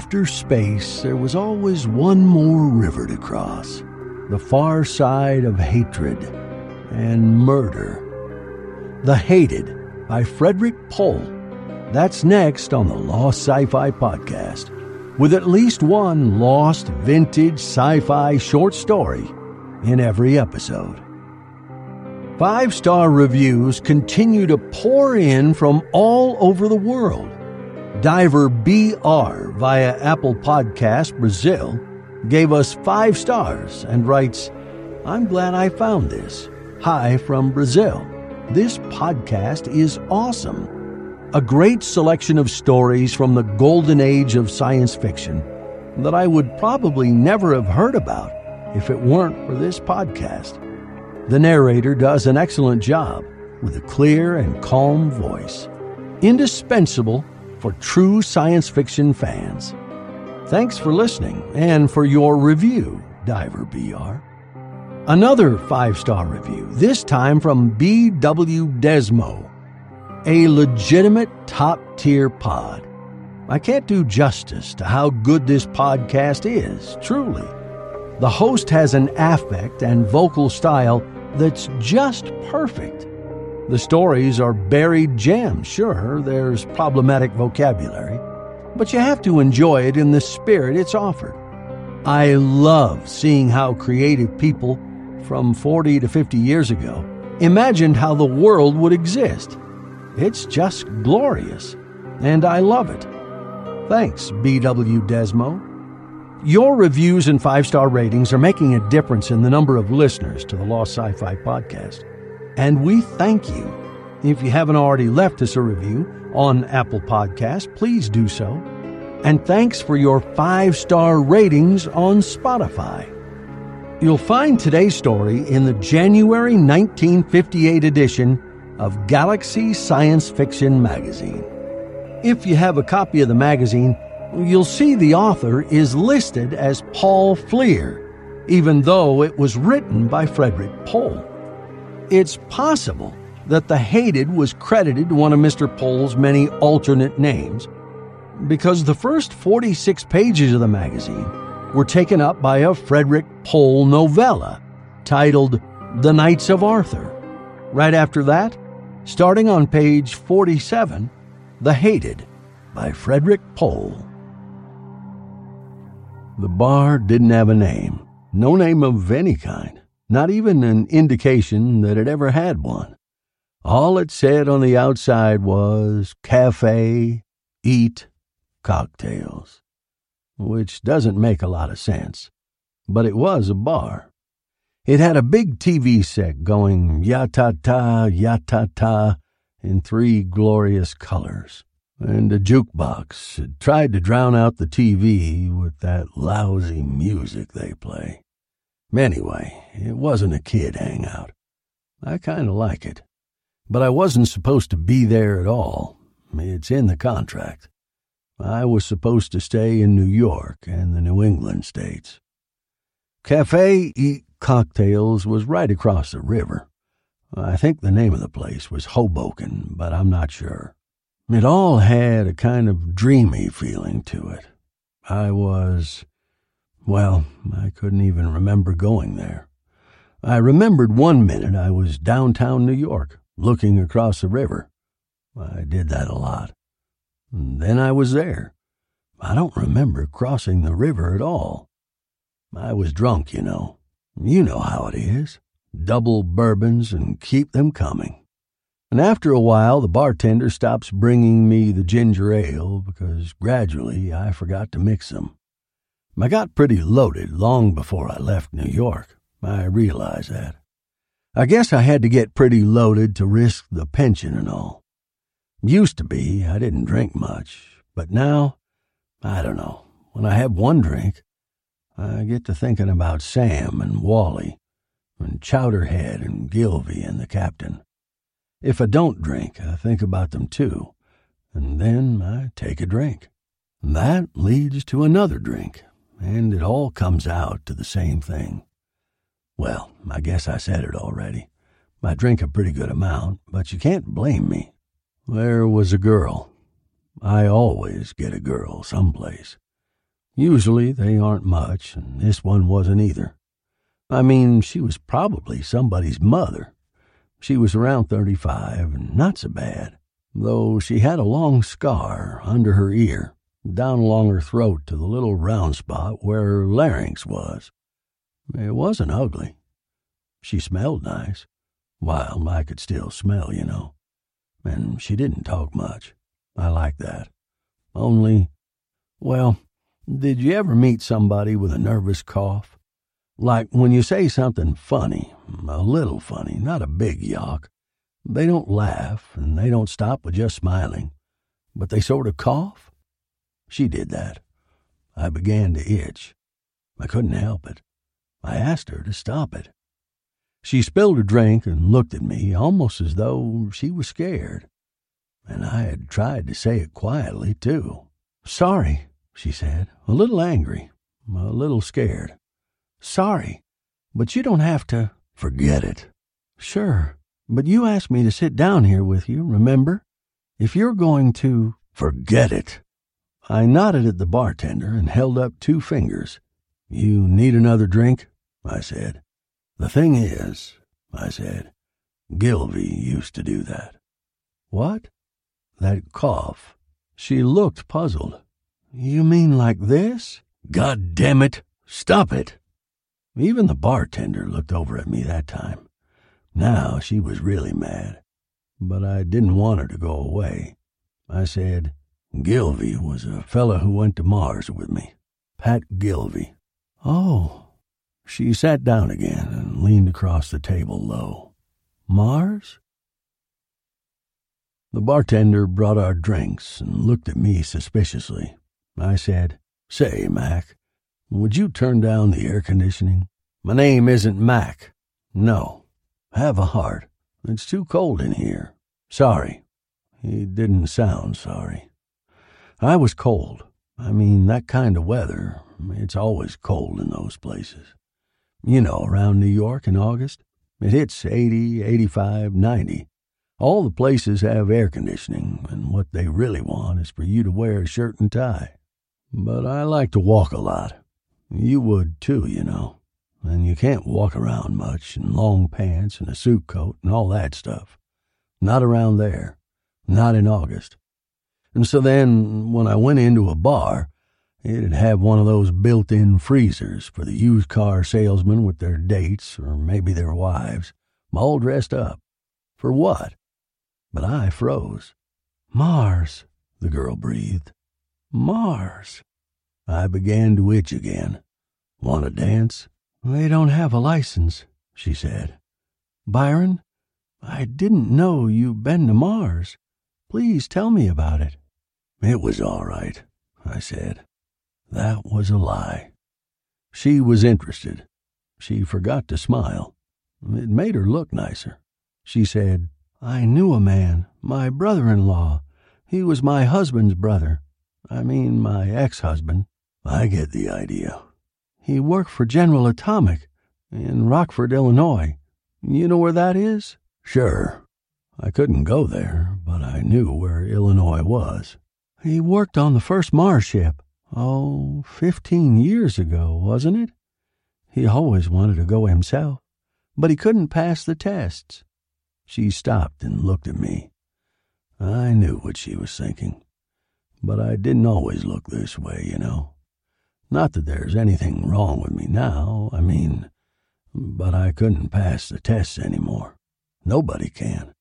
After space, there was always one more river to cross the far side of hatred and murder. The Hated by Frederik Pohl. That's next on the Lost Sci Fi Podcast, with at least one lost vintage sci fi short story in every episode. Five star reviews continue to pour in from all over the world. Diver BR via Apple Podcast Brazil gave us five stars and writes, I'm glad I found this. Hi from Brazil. This podcast is awesome. A great selection of stories from the golden age of science fiction that I would probably never have heard about if it weren't for this podcast. The narrator does an excellent job with a clear and calm voice. Indispensable for true science fiction fans. Thanks for listening and for your review, Diver BR. Another five star review, this time from B.W. Desmo. A legitimate top tier pod. I can't do justice to how good this podcast is, truly. The host has an affect and vocal style that's just perfect. The stories are buried gems, sure, there's problematic vocabulary, but you have to enjoy it in the spirit it's offered. I love seeing how creative people from 40 to 50 years ago imagined how the world would exist. It's just glorious, and I love it. Thanks, BW Desmo. Your reviews and five star ratings are making a difference in the number of listeners to the Lost Sci Fi podcast and we thank you. If you haven't already left us a review on Apple Podcast, please do so. And thanks for your five star ratings on Spotify. You'll find today's story in the January 1958 edition of Galaxy Science Fiction magazine. If you have a copy of the magazine, you'll see the author is listed as Paul Flehr, even though it was written by Frederik Pohl. It's possible that the hated was credited to one of Mr. Pohl's many alternate names because the first 46 pages of the magazine were taken up by a Frederik Pohl novella titled The Knights of Arthur. Right after that, starting on page 47, The Hated by Frederik Pohl. The bar didn't have a name, no name of any kind not even an indication that it ever had one. All it said on the outside was cafe, eat, cocktails, which doesn't make a lot of sense. But it was a bar. It had a big TV set going ya ta ta, ya ta ta in three glorious colors and a jukebox had tried to drown out the TV with that lousy music they play. Anyway, it wasn't a kid hangout. I kind of like it. But I wasn't supposed to be there at all. It's in the contract. I was supposed to stay in New York and the New England states. Cafe Eat Cocktails was right across the river. I think the name of the place was Hoboken, but I'm not sure. It all had a kind of dreamy feeling to it. I was, well, I couldn't even remember going there. I remembered one minute I was downtown New York, looking across the river. I did that a lot. And then I was there. I don't remember crossing the river at all. I was drunk, you know. You know how it is. Double bourbons and keep them coming. And after a while, the bartender stops bringing me the ginger ale because gradually I forgot to mix them. I got pretty loaded long before I left New York. I realize that. I guess I had to get pretty loaded to risk the pension and all. Used to be, I didn't drink much, but now, I don't know. When I have one drink, I get to thinking about Sam and Wally, and Chowderhead and Gilvy and the captain. If I don't drink, I think about them too, and then I take a drink. That leads to another drink, and it all comes out to the same thing. Well, I guess I said it already. I drink a pretty good amount, but you can't blame me. There was a girl. I always get a girl someplace. Usually they aren't much, and this one wasn't either. I mean, she was probably somebody's mother. She was around 35 and not so bad, though she had a long scar under her ear, down along her throat to the little round spot where her larynx was. It wasn't ugly. She smelled nice. While I could still smell, you know. And she didn't talk much. I like that. Only, well, did you ever meet somebody with a nervous cough? Like when you say something funny, a little funny, not a big yawk. They don't laugh and they don't stop with just smiling, but they sort of cough. She did that. I began to itch. I couldn't help it. I asked her to stop it. She spilled her drink and looked at me almost as though she was scared. And I had tried to say it quietly, too. Sorry, she said, a little angry, a little scared. Sorry, but you don't have to. Forget it. Sure, but you asked me to sit down here with you, remember? If you're going to. Forget it. I nodded at the bartender and held up two fingers. You need another drink? I said. The thing is, I said, Gilvy used to do that. What? That cough. She looked puzzled. You mean like this? God damn it! Stop it! Even the bartender looked over at me that time. Now she was really mad. But I didn't want her to go away. I said, Gilvy was a fellow who went to Mars with me. Pat Gilvy. Oh. She sat down again and leaned across the table low. Mars? The bartender brought our drinks and looked at me suspiciously. I said, Say, Mac, would you turn down the air conditioning? My name isn't Mac. No. Have a heart. It's too cold in here. Sorry. He didn't sound sorry. I was cold. I mean, that kind of weather, it's always cold in those places. You know, around New York in August, it hits 80, 85, 90. All the places have air conditioning, and what they really want is for you to wear a shirt and tie. But I like to walk a lot. You would too, you know. And you can't walk around much in long pants and a suit coat and all that stuff. Not around there. Not in August. And so then, when I went into a bar, it'd have one of those built in freezers for the used car salesmen with their dates, or maybe their wives, all dressed up. For what? But I froze. Mars, the girl breathed. Mars. I began to itch again. Want to dance? They don't have a license, she said. Byron, I didn't know you'd been to Mars. Please tell me about it. It was all right, I said. That was a lie. She was interested. She forgot to smile. It made her look nicer. She said, I knew a man, my brother in law. He was my husband's brother. I mean, my ex husband. I get the idea. He worked for General Atomic in Rockford, Illinois. You know where that is? Sure. I couldn't go there, but I knew where Illinois was. He worked on the first Mars ship. Oh, fifteen years ago, wasn't it? He always wanted to go himself, but he couldn't pass the tests. She stopped and looked at me. I knew what she was thinking, but I didn't always look this way, you know. Not that there's anything wrong with me now, I mean, but I couldn't pass the tests anymore. Nobody can.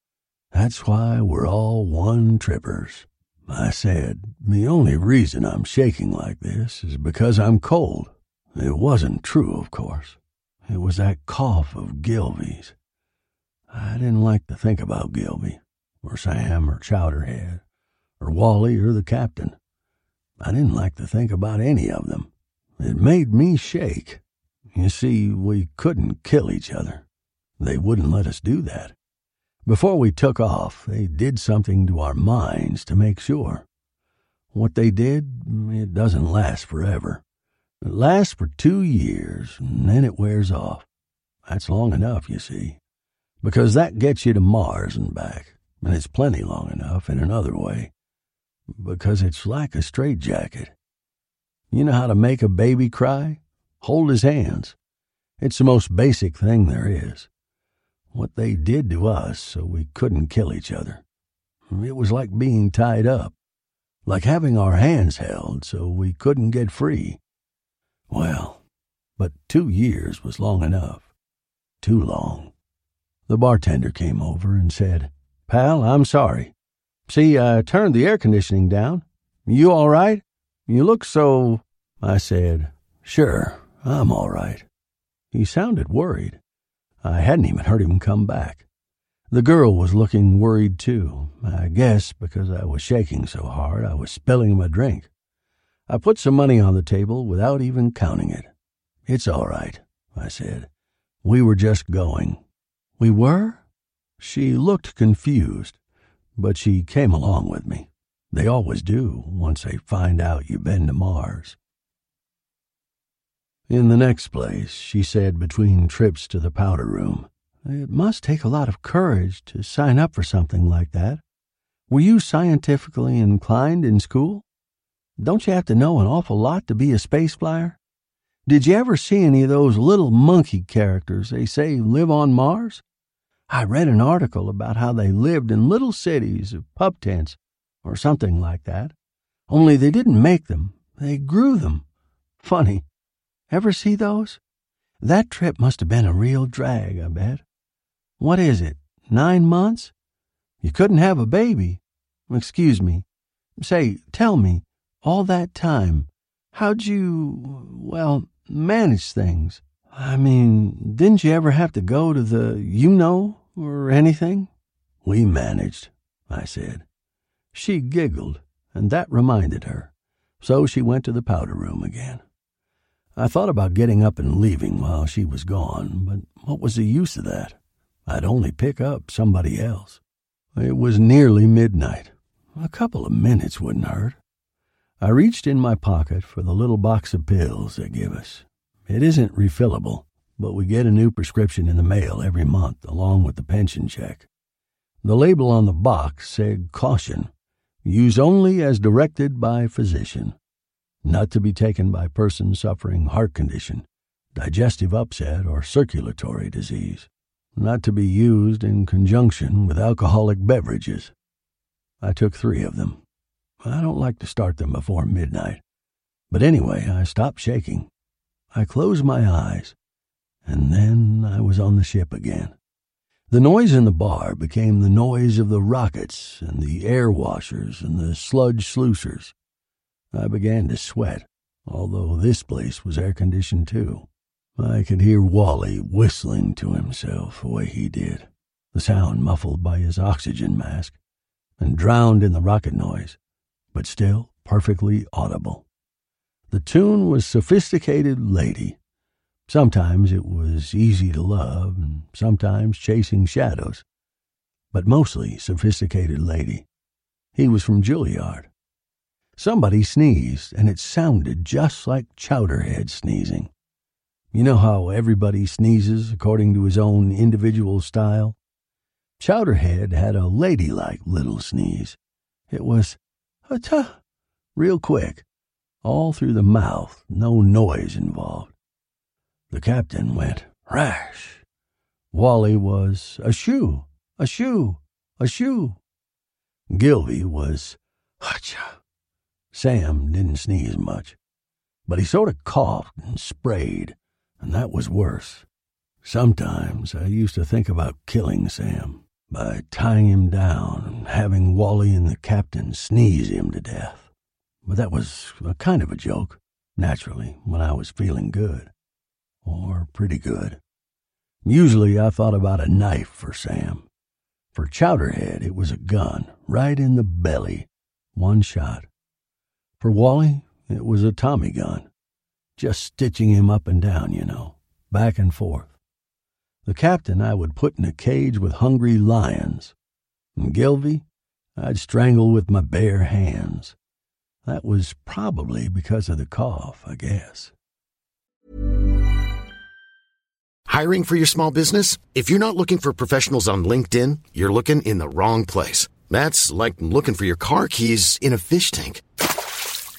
That's why we're all one trippers. I said, the only reason I'm shaking like this is because I'm cold. It wasn't true, of course. It was that cough of Gilvy's. I didn't like to think about Gilby, or Sam, or Chowderhead, or Wally, or the captain. I didn't like to think about any of them. It made me shake. You see, we couldn't kill each other. They wouldn't let us do that. Before we took off, they did something to our minds to make sure. What they did, it doesn't last forever. It lasts for two years, and then it wears off. That's long enough, you see, because that gets you to Mars and back, and it's plenty long enough in another way, because it's like a straitjacket. You know how to make a baby cry? Hold his hands. It's the most basic thing there is what they did to us so we couldn't kill each other. It was like being tied up, like having our hands held so we couldn't get free. Well, but two years was long enough. Too long. The bartender came over and said, Pal, I'm sorry. See, I turned the air conditioning down. You all right? You look so. I said, Sure, I'm all right. He sounded worried. I hadn't even heard him come back. The girl was looking worried too. I guess because I was shaking so hard I was spilling my drink. I put some money on the table without even counting it. It's all right, I said. We were just going. We were? She looked confused, but she came along with me. They always do once they find out you've been to Mars. In the next place, she said between trips to the powder room, it must take a lot of courage to sign up for something like that. Were you scientifically inclined in school? Don't you have to know an awful lot to be a space flyer? Did you ever see any of those little monkey characters they say live on Mars? I read an article about how they lived in little cities of pup tents or something like that. Only they didn't make them, they grew them. Funny. Ever see those? That trip must have been a real drag, I bet. What is it, nine months? You couldn't have a baby. Excuse me. Say, tell me, all that time, how'd you, well, manage things? I mean, didn't you ever have to go to the you know or anything? We managed, I said. She giggled, and that reminded her, so she went to the powder room again. I thought about getting up and leaving while she was gone, but what was the use of that? I'd only pick up somebody else. It was nearly midnight. A couple of minutes wouldn't hurt. I reached in my pocket for the little box of pills they give us. It isn't refillable, but we get a new prescription in the mail every month along with the pension check. The label on the box said caution, use only as directed by physician not to be taken by persons suffering heart condition, digestive upset, or circulatory disease, not to be used in conjunction with alcoholic beverages. I took three of them. I don't like to start them before midnight. But anyway, I stopped shaking. I closed my eyes, and then I was on the ship again. The noise in the bar became the noise of the rockets and the air washers and the sludge sluicers. I began to sweat, although this place was air conditioned too. I could hear Wally whistling to himself the way he did, the sound muffled by his oxygen mask and drowned in the rocket noise. but still perfectly audible. The tune was Sophisticated Lady. Sometimes it was easy to love, and sometimes chasing shadows, but mostly Sophisticated Lady. He was from Juilliard. Somebody sneezed, and it sounded just like Chowderhead sneezing. You know how everybody sneezes according to his own individual style? Chowderhead had a ladylike little sneeze. It was, ta, real quick, all through the mouth, no noise involved. The captain went, rash. Wally was, a shoe, a shoe, a shoe. Gilvy was, hacha. Sam didn't sneeze much, but he sort of coughed and sprayed, and that was worse. Sometimes I used to think about killing Sam by tying him down and having Wally and the captain sneeze him to death. But that was a kind of a joke, naturally, when I was feeling good. Or pretty good. Usually I thought about a knife for Sam. For Chowderhead, it was a gun, right in the belly, one shot. For Wally, it was a Tommy gun, just stitching him up and down, you know, back and forth. The captain I would put in a cage with hungry lions. And Gilvy, I'd strangle with my bare hands. That was probably because of the cough, I guess. Hiring for your small business? If you're not looking for professionals on LinkedIn, you're looking in the wrong place. That's like looking for your car keys in a fish tank.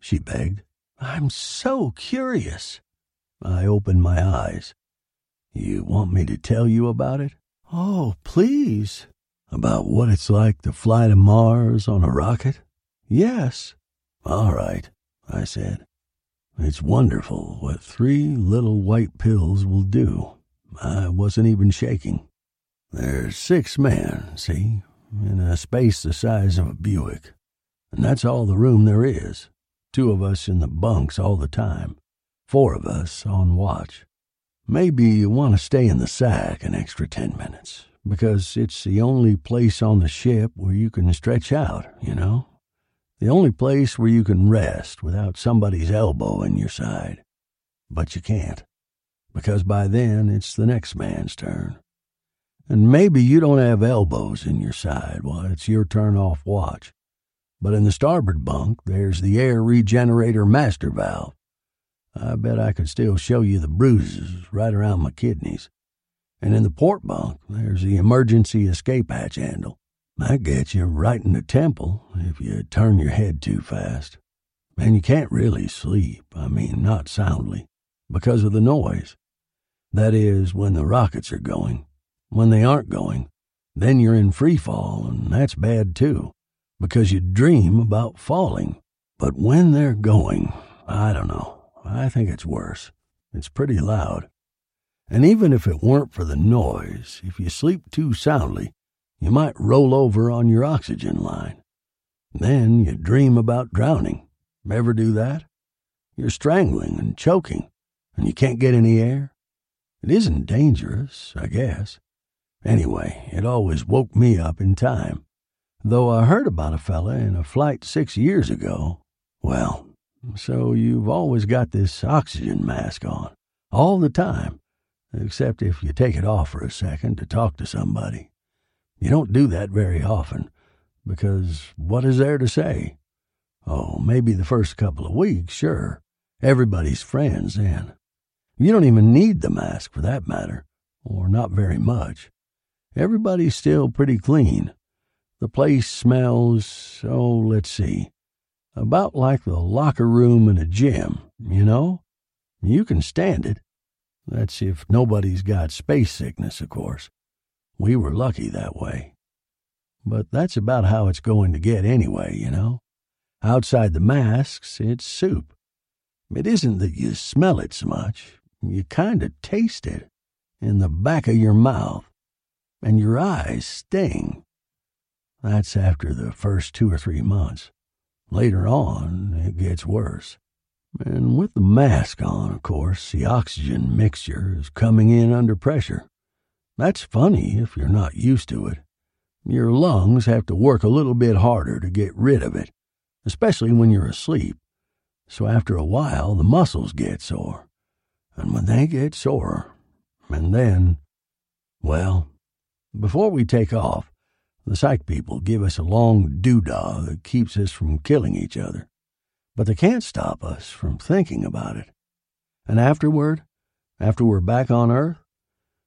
she begged. I'm so curious. I opened my eyes. You want me to tell you about it? Oh, please. About what it's like to fly to Mars on a rocket? Yes. All right, I said. It's wonderful what three little white pills will do. I wasn't even shaking. There's six men, see, in a space the size of a Buick. And that's all the room there is two of us in the bunks all the time, four of us on watch. Maybe you want to stay in the sack an extra ten minutes, because it's the only place on the ship where you can stretch out, you know? The only place where you can rest without somebody's elbow in your side. But you can't, because by then it's the next man's turn. And maybe you don't have elbows in your side while it's your turn off watch. But in the starboard bunk, there's the air regenerator master valve. I bet I could still show you the bruises right around my kidneys. And in the port bunk, there's the emergency escape hatch handle. That gets you right in the temple if you turn your head too fast. And you can't really sleep, I mean, not soundly, because of the noise. That is, when the rockets are going. When they aren't going, then you're in free fall, and that's bad too because you dream about falling. But when they're going, I don't know. I think it's worse. It's pretty loud. And even if it weren't for the noise, if you sleep too soundly, you might roll over on your oxygen line. Then you dream about drowning. Ever do that? You're strangling and choking, and you can't get any air. It isn't dangerous, I guess. Anyway, it always woke me up in time. Though I heard about a fella in a flight six years ago. Well, so you've always got this oxygen mask on, all the time, except if you take it off for a second to talk to somebody. You don't do that very often, because what is there to say? Oh, maybe the first couple of weeks, sure. Everybody's friends then. You don't even need the mask for that matter, or not very much. Everybody's still pretty clean. The place smells, oh, let's see, about like the locker room in a gym, you know? You can stand it. That's if nobody's got space sickness, of course. We were lucky that way. But that's about how it's going to get anyway, you know? Outside the masks, it's soup. It isn't that you smell it so much, you kind of taste it in the back of your mouth, and your eyes sting. That's after the first two or three months. Later on, it gets worse. And with the mask on, of course, the oxygen mixture is coming in under pressure. That's funny if you're not used to it. Your lungs have to work a little bit harder to get rid of it, especially when you're asleep. So after a while, the muscles get sore. And when they get sore, and then, well, before we take off, the psych people give us a long doodah that keeps us from killing each other. But they can't stop us from thinking about it. And afterward, after we're back on Earth,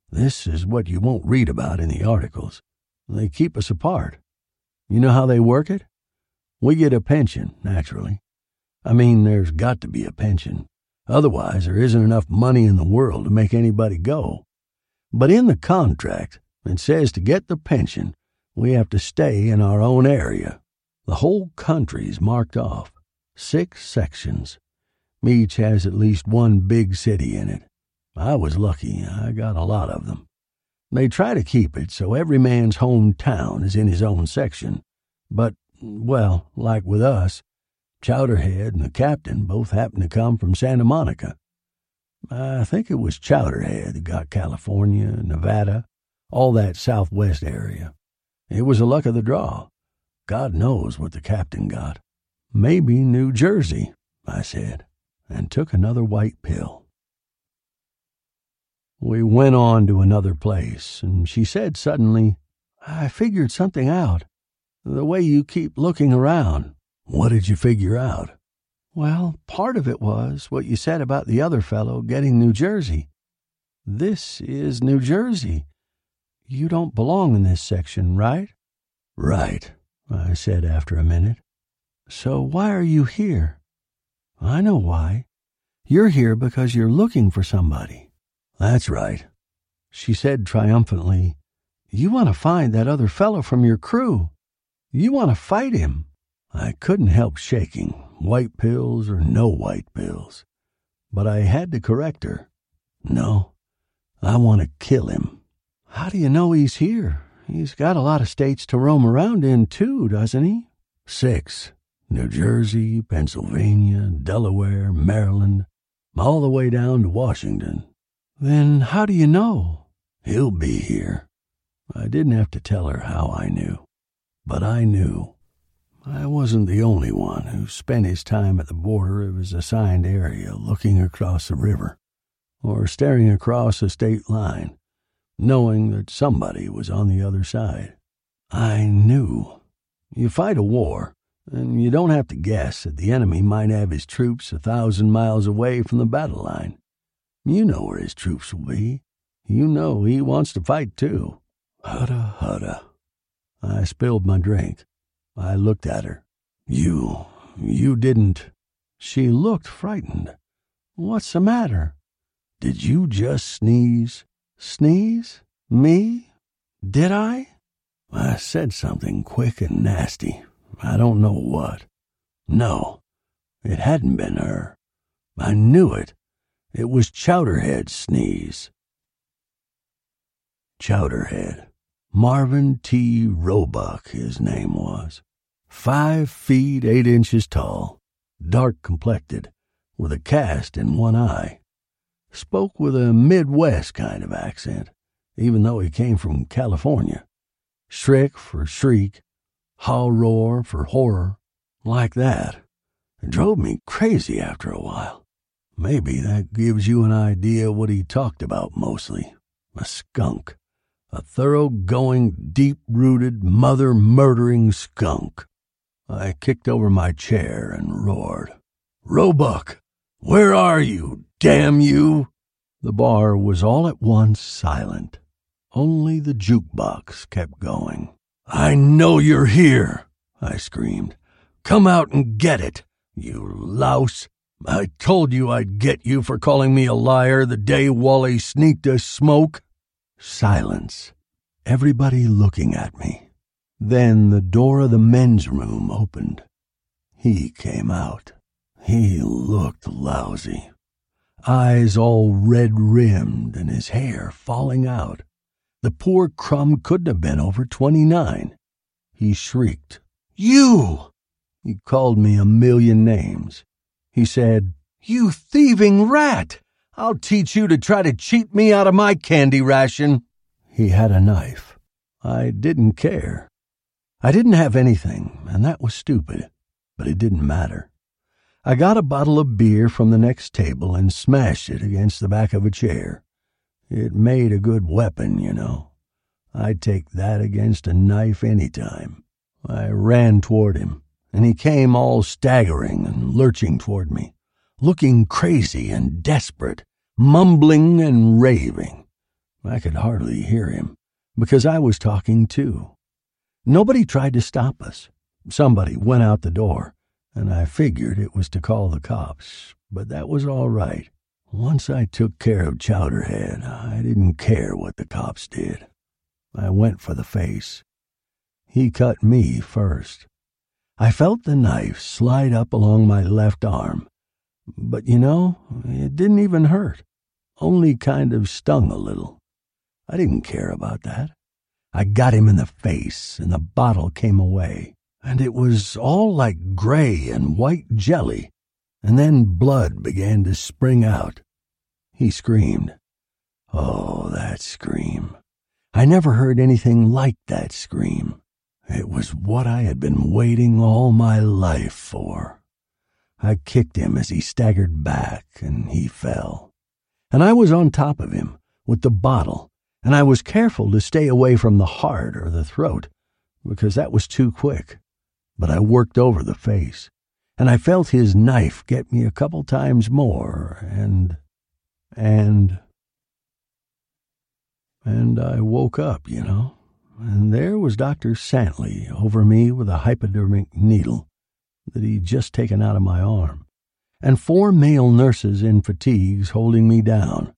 this is what you won't read about in the articles. They keep us apart. You know how they work it? We get a pension, naturally. I mean, there's got to be a pension. Otherwise, there isn't enough money in the world to make anybody go. But in the contract, it says to get the pension, we have to stay in our own area. The whole country's marked off. Six sections. Each has at least one big city in it. I was lucky. I got a lot of them. They try to keep it so every man's hometown is in his own section. But, well, like with us, Chowderhead and the captain both happened to come from Santa Monica. I think it was Chowderhead that got California, Nevada, all that southwest area. It was a luck of the draw. God knows what the captain got. Maybe New Jersey, I said, and took another white pill. We went on to another place, and she said suddenly, I figured something out. The way you keep looking around. What did you figure out? Well, part of it was what you said about the other fellow getting New Jersey. This is New Jersey. You don't belong in this section, right? Right, I said after a minute. So why are you here? I know why. You're here because you're looking for somebody. That's right. She said triumphantly, You want to find that other fellow from your crew. You want to fight him. I couldn't help shaking, white pills or no white pills. But I had to correct her. No, I want to kill him. How do you know he's here? He's got a lot of states to roam around in, too, doesn't he? Six. New Jersey, Pennsylvania, Delaware, Maryland, all the way down to Washington. Then how do you know? He'll be here. I didn't have to tell her how I knew, but I knew. I wasn't the only one who spent his time at the border of his assigned area looking across the river or staring across a state line, knowing that somebody was on the other side. I knew. You fight a war, and you don't have to guess that the enemy might have his troops a thousand miles away from the battle line. You know where his troops will be. You know he wants to fight too. Hudda, hudda. I spilled my drink. I looked at her. You, you didn't. She looked frightened. What's the matter? Did you just sneeze? Sneeze? Me? Did I? I said something quick and nasty. I don't know what. No, it hadn't been her. I knew it. It was Chowderhead's sneeze. Chowderhead. Marvin T. Roebuck, his name was. Five feet eight inches tall, dark complected, with a cast in one eye. Spoke with a Midwest kind of accent, even though he came from California. Shriek for shriek, haw roar for horror, like that. It drove me crazy after a while. Maybe that gives you an idea what he talked about mostly. A skunk. A thoroughgoing, deep rooted, mother murdering skunk. I kicked over my chair and roared, Roebuck, where are you, damn you? The bar was all at once silent. Only the jukebox kept going. I know you're here, I screamed. Come out and get it, you louse. I told you I'd get you for calling me a liar the day Wally sneaked a smoke. Silence. Everybody looking at me. Then the door of the men's room opened. He came out. He looked lousy. Eyes all red rimmed and his hair falling out. The poor crumb couldn't have been over twenty nine. He shrieked, You! He called me a million names. He said, You thieving rat! I'll teach you to try to cheat me out of my candy ration. He had a knife. I didn't care. I didn't have anything, and that was stupid, but it didn't matter. I got a bottle of beer from the next table and smashed it against the back of a chair. It made a good weapon, you know. I'd take that against a knife any time. I ran toward him, and he came all staggering and lurching toward me, looking crazy and desperate, mumbling and raving. I could hardly hear him, because I was talking too. Nobody tried to stop us. Somebody went out the door, and I figured it was to call the cops, but that was all right. Once I took care of Chowderhead, I didn't care what the cops did. I went for the face. He cut me first. I felt the knife slide up along my left arm, but you know, it didn't even hurt, only kind of stung a little. I didn't care about that. I got him in the face, and the bottle came away, and it was all like gray and white jelly, and then blood began to spring out. He screamed. Oh, that scream. I never heard anything like that scream. It was what I had been waiting all my life for. I kicked him as he staggered back, and he fell. And I was on top of him, with the bottle, and I was careful to stay away from the heart or the throat, because that was too quick. But I worked over the face, and I felt his knife get me a couple times more, and. and. And I woke up, you know, and there was Dr. Santley over me with a hypodermic needle that he'd just taken out of my arm, and four male nurses in fatigues holding me down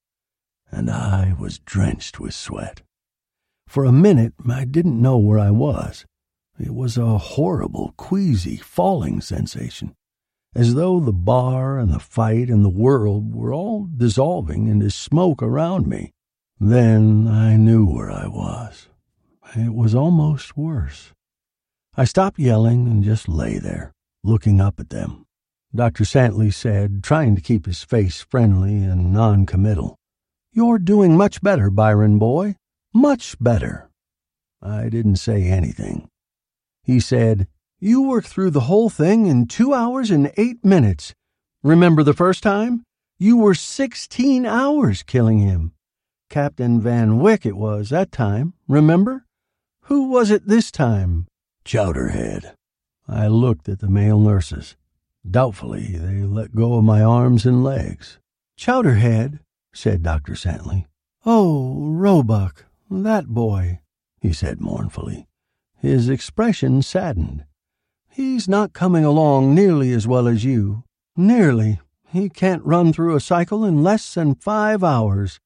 and I was drenched with sweat. For a minute, I didn't know where I was. It was a horrible, queasy, falling sensation, as though the bar and the fight and the world were all dissolving into smoke around me. Then I knew where I was. It was almost worse. I stopped yelling and just lay there, looking up at them. Dr. Santley said, trying to keep his face friendly and non-committal. You're doing much better, Byron boy. Much better. I didn't say anything. He said, You worked through the whole thing in two hours and eight minutes. Remember the first time? You were sixteen hours killing him. Captain Van Wyck it was that time, remember? Who was it this time? Chowderhead. I looked at the male nurses. Doubtfully, they let go of my arms and legs. Chowderhead, said Dr. Santley. Oh, Roebuck, that boy, he said mournfully. His expression saddened. He's not coming along nearly as well as you. Nearly. He can't run through a cycle in less than five hours.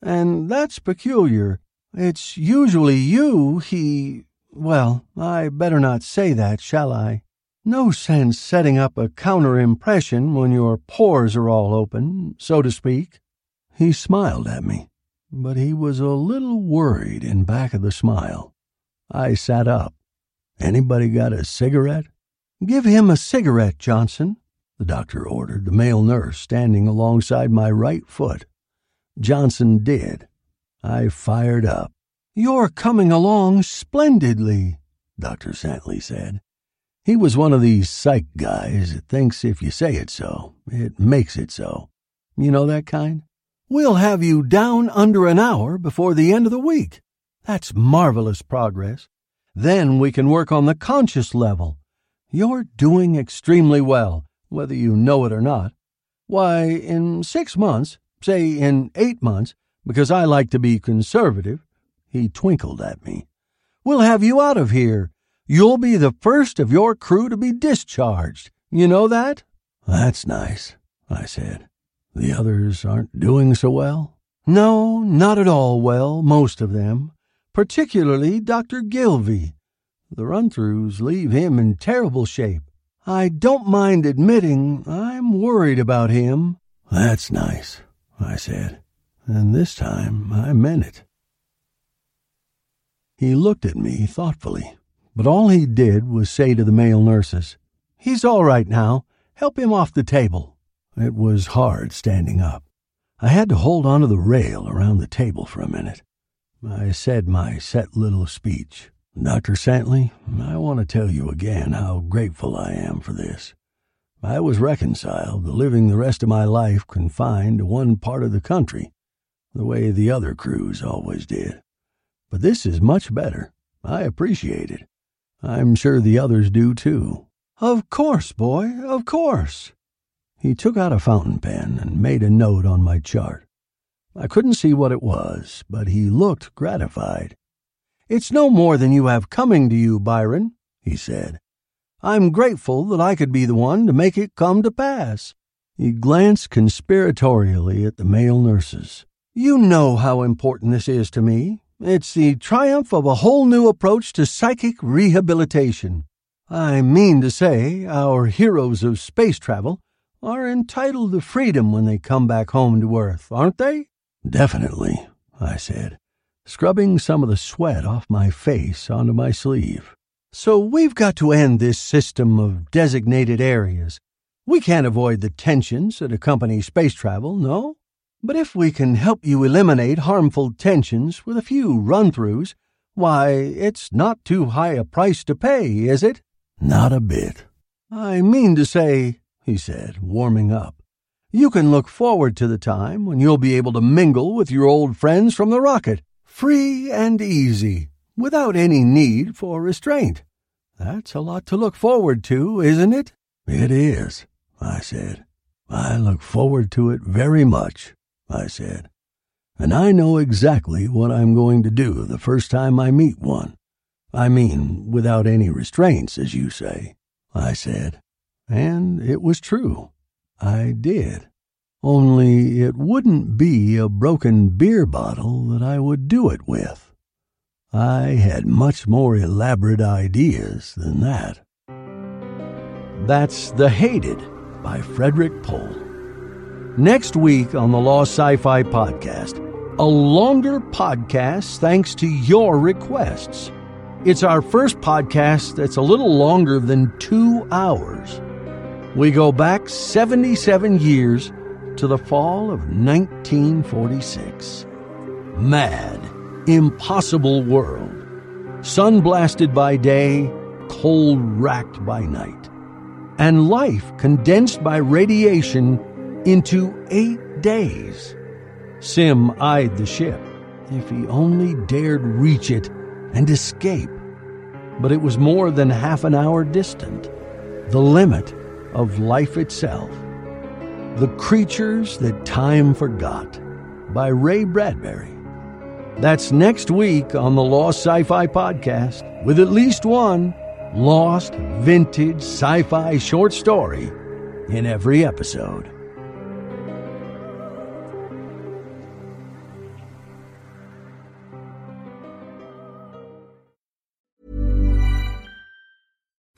And that's peculiar. It's usually you he. Well, I better not say that, shall I? No sense setting up a counter impression when your pores are all open, so to speak. He smiled at me, but he was a little worried in back of the smile. I sat up. Anybody got a cigarette? Give him a cigarette, Johnson, the doctor ordered, the male nurse standing alongside my right foot. Johnson did. I fired up. You're coming along splendidly, Dr. Santley said. He was one of these psych guys that thinks if you say it so, it makes it so. You know that kind? We'll have you down under an hour before the end of the week. That's marvelous progress. Then we can work on the conscious level. You're doing extremely well, whether you know it or not. Why, in six months, say in eight months, because I like to be conservative, he twinkled at me. We'll have you out of here. You'll be the first of your crew to be discharged. You know that? That's nice, I said. The others aren't doing so well? No, not at all well, most of them. Particularly Dr. Gilvy. The run throughs leave him in terrible shape. I don't mind admitting I'm worried about him. That's nice, I said, and this time I meant it. He looked at me thoughtfully, but all he did was say to the male nurses, He's all right now. Help him off the table. It was hard standing up. I had to hold onto the rail around the table for a minute. I said my set little speech. Dr. Santley, I want to tell you again how grateful I am for this. I was reconciled to living the rest of my life confined to one part of the country, the way the other crews always did. But this is much better. I appreciate it. I'm sure the others do too. Of course, boy, of course. He took out a fountain pen and made a note on my chart. I couldn't see what it was, but he looked gratified. It's no more than you have coming to you, Byron, he said. I'm grateful that I could be the one to make it come to pass. He glanced conspiratorially at the male nurses. You know how important this is to me, it's the triumph of a whole new approach to psychic rehabilitation. I mean to say, our heroes of space travel are entitled to freedom when they come back home to Earth, aren't they? Definitely, I said, scrubbing some of the sweat off my face onto my sleeve. So we've got to end this system of designated areas. We can't avoid the tensions that accompany space travel, no? But if we can help you eliminate harmful tensions with a few run throughs, why, it's not too high a price to pay, is it? Not a bit. I mean to say, he said, warming up, you can look forward to the time when you'll be able to mingle with your old friends from the rocket, free and easy, without any need for restraint. That's a lot to look forward to, isn't it? It is, I said. I look forward to it very much. I said. And I know exactly what I'm going to do the first time I meet one. I mean, without any restraints, as you say, I said. And it was true. I did. Only it wouldn't be a broken beer bottle that I would do it with. I had much more elaborate ideas than that. That's The Hated by Frederik Pohl. Next week on the Lost Sci Fi Podcast, a longer podcast thanks to your requests. It's our first podcast that's a little longer than two hours. We go back 77 years to the fall of 1946. Mad, impossible world. Sun blasted by day, cold racked by night. And life condensed by radiation into eight days. Sim eyed the ship. If he only dared reach it and escape. But it was more than half an hour distant, the limit of life itself. The Creatures That Time Forgot by Ray Bradbury. That's next week on the Lost Sci Fi Podcast with at least one lost vintage sci fi short story in every episode.